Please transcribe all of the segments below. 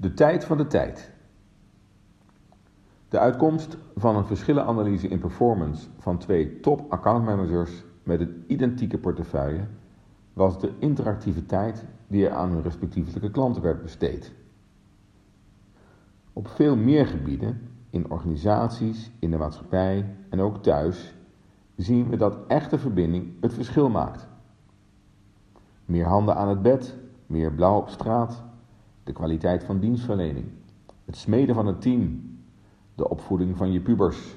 De tijd van de tijd. De uitkomst van een verschillenanalyse in performance van twee top accountmanagers met een identieke portefeuille was de interactiviteit die er aan hun respectievelijke klanten werd besteed. Op veel meer gebieden, in organisaties, in de maatschappij en ook thuis, zien we dat echte verbinding het verschil maakt. Meer handen aan het bed, meer blauw op straat, de kwaliteit van dienstverlening, het smeden van het team, de opvoeding van je pubers,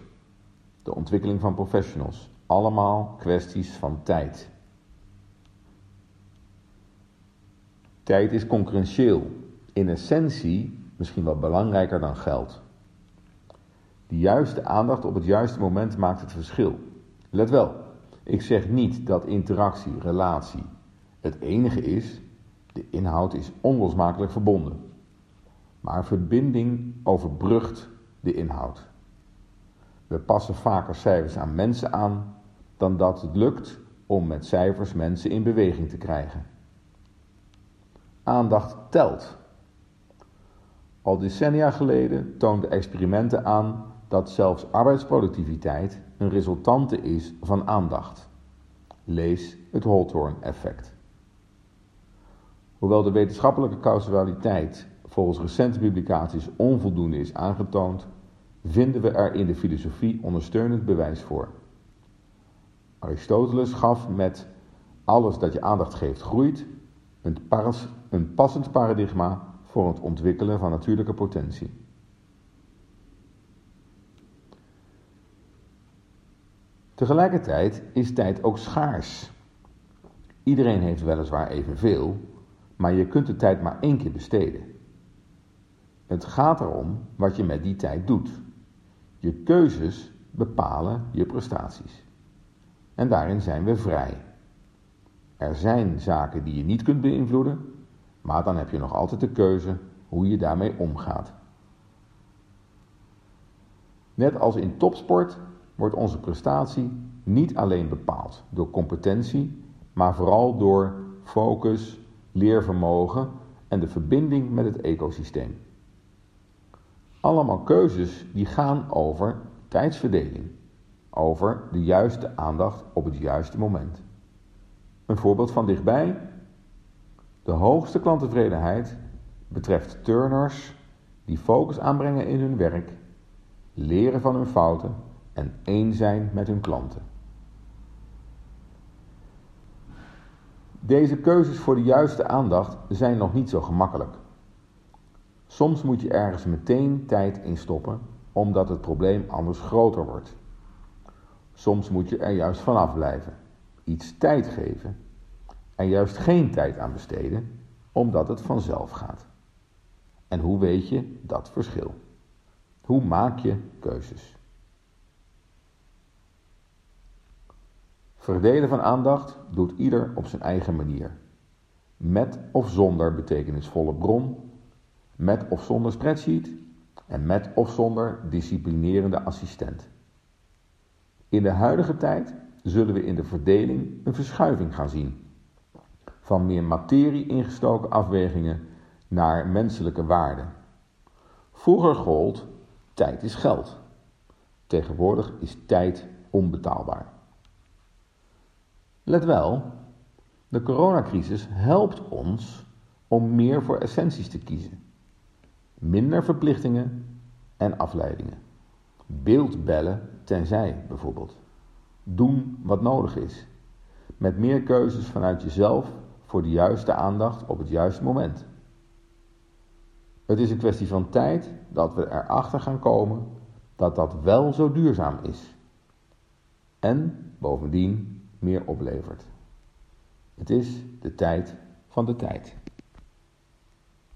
de ontwikkeling van professionals. Allemaal kwesties van tijd. Tijd is concurrentieel, in essentie misschien wel belangrijker dan geld. De juiste aandacht op het juiste moment maakt het verschil. Let wel, ik zeg niet dat interactie, relatie het enige is. De inhoud is onlosmakelijk verbonden. Maar verbinding overbrugt de inhoud. We passen vaker cijfers aan mensen aan dan dat het lukt om met cijfers mensen in beweging te krijgen. Aandacht telt. Al decennia geleden toonden experimenten aan dat zelfs arbeidsproductiviteit een resultante is van aandacht. Lees het Holtorn-effect. Hoewel de wetenschappelijke causaliteit volgens recente publicaties onvoldoende is aangetoond, vinden we er in de filosofie ondersteunend bewijs voor. Aristoteles gaf met alles dat je aandacht geeft groeit een, een passend paradigma voor het ontwikkelen van natuurlijke potentie. Tegelijkertijd is tijd ook schaars. Iedereen heeft weliswaar evenveel, maar je kunt de tijd maar één keer besteden. Het gaat erom wat je met die tijd doet. Je keuzes bepalen je prestaties. En daarin zijn we vrij. Er zijn zaken die je niet kunt beïnvloeden, maar dan heb je nog altijd de keuze hoe je daarmee omgaat. Net als in topsport wordt onze prestatie niet alleen bepaald door competentie, maar vooral door focus, leervermogen en de verbinding met het ecosysteem. Allemaal keuzes die gaan over tijdsverdeling, over de juiste aandacht op het juiste moment. Een voorbeeld van dichtbij. De hoogste klanttevredenheid betreft turners die focus aanbrengen in hun werk, leren van hun fouten en één zijn met hun klanten. Deze keuzes voor de juiste aandacht zijn nog niet zo gemakkelijk. Soms moet je ergens meteen tijd in stoppen, omdat het probleem anders groter wordt. Soms moet je er juist vanaf blijven, iets tijd geven en juist geen tijd aan besteden, omdat het vanzelf gaat. En hoe weet je dat verschil? Hoe maak je keuzes? Verdelen van aandacht doet ieder op zijn eigen manier. Met of zonder betekenisvolle bron, met of zonder spreadsheet en met of zonder disciplinerende assistent. In de huidige tijd zullen we in de verdeling een verschuiving gaan zien. Van meer materie ingestoken afwegingen naar menselijke waarden. Vroeger gold tijd is geld. Tegenwoordig is tijd onbetaalbaar. Let wel, de coronacrisis helpt ons om meer voor essenties te kiezen. Minder verplichtingen en afleidingen. Beeldbellen tenzij bijvoorbeeld. Doen wat nodig is. Met meer keuzes vanuit jezelf voor de juiste aandacht op het juiste moment. Het is een kwestie van tijd dat we erachter gaan komen dat dat wel zo duurzaam is. En bovendien meer oplevert. Het is de tijd van de tijd.